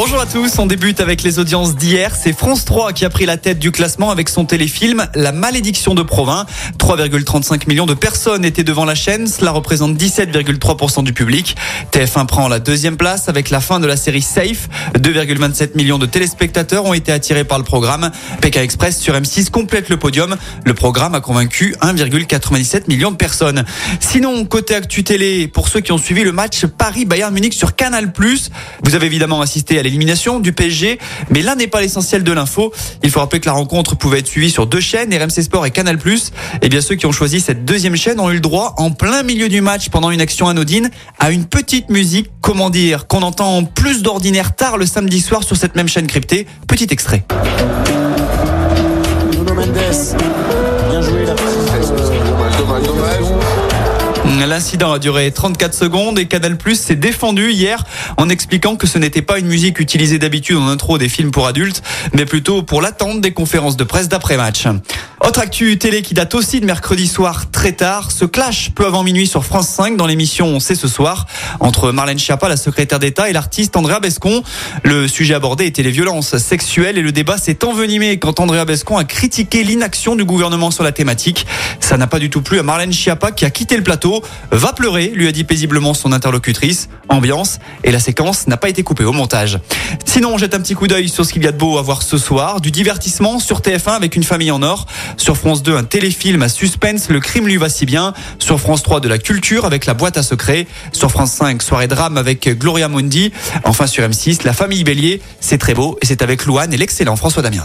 Bonjour à tous, on débute avec les audiences d'hier. C'est France 3 qui a pris la tête du classement avec son téléfilm La malédiction de Provins. 3,35 millions de personnes étaient devant la chaîne, cela représente 17,3% du public. TF1 prend la deuxième place avec la fin de la série Safe. 2,27 millions de téléspectateurs ont été attirés par le programme. PK Express sur M6 complète le podium. Le programme a convaincu 1,97 millions de personnes. Sinon, côté actu télé, pour ceux qui ont suivi le match Paris-Bayern Munich sur Canal+, vous avez évidemment assisté à l'élimination du PSG, mais là n'est pas l'essentiel de l'info. Il faut rappeler que la rencontre pouvait être suivie sur deux chaînes, RMC Sport et Canal+. Et bien ceux qui ont choisi cette deuxième chaîne ont eu le droit, en plein milieu du match, pendant une action anodine, à une petite musique, comment dire, qu'on entend plus d'ordinaire tard le samedi soir sur cette même chaîne cryptée. Petit extrait. L'incident a duré 34 secondes et Canal Plus s'est défendu hier en expliquant que ce n'était pas une musique utilisée d'habitude en intro des films pour adultes, mais plutôt pour l'attente des conférences de presse d'après-match. Autre actu télé qui date aussi de mercredi soir très tard, ce clash peu avant minuit sur France 5 dans l'émission On sait ce soir entre Marlène Schiappa, la secrétaire d'État, et l'artiste Andrea Bescon. Le sujet abordé était les violences sexuelles et le débat s'est envenimé quand Andrea Bescon a critiqué l'inaction du gouvernement sur la thématique. Ça n'a pas du tout plu à Marlène Schiappa qui a quitté le plateau. Va pleurer, lui a dit paisiblement son interlocutrice. Ambiance et la séquence n'a pas été coupée au montage. Sinon, on jette un petit coup d'œil sur ce qu'il y a de beau à voir ce soir. Du divertissement sur TF1 avec une famille en or. Sur France 2, un téléfilm à suspense, Le crime lui va si bien. Sur France 3, de la culture avec La boîte à secrets. Sur France 5, soirée drame avec Gloria Mundi. Enfin sur M6, La famille Bélier. C'est très beau et c'est avec Louane et l'excellent François Damiens.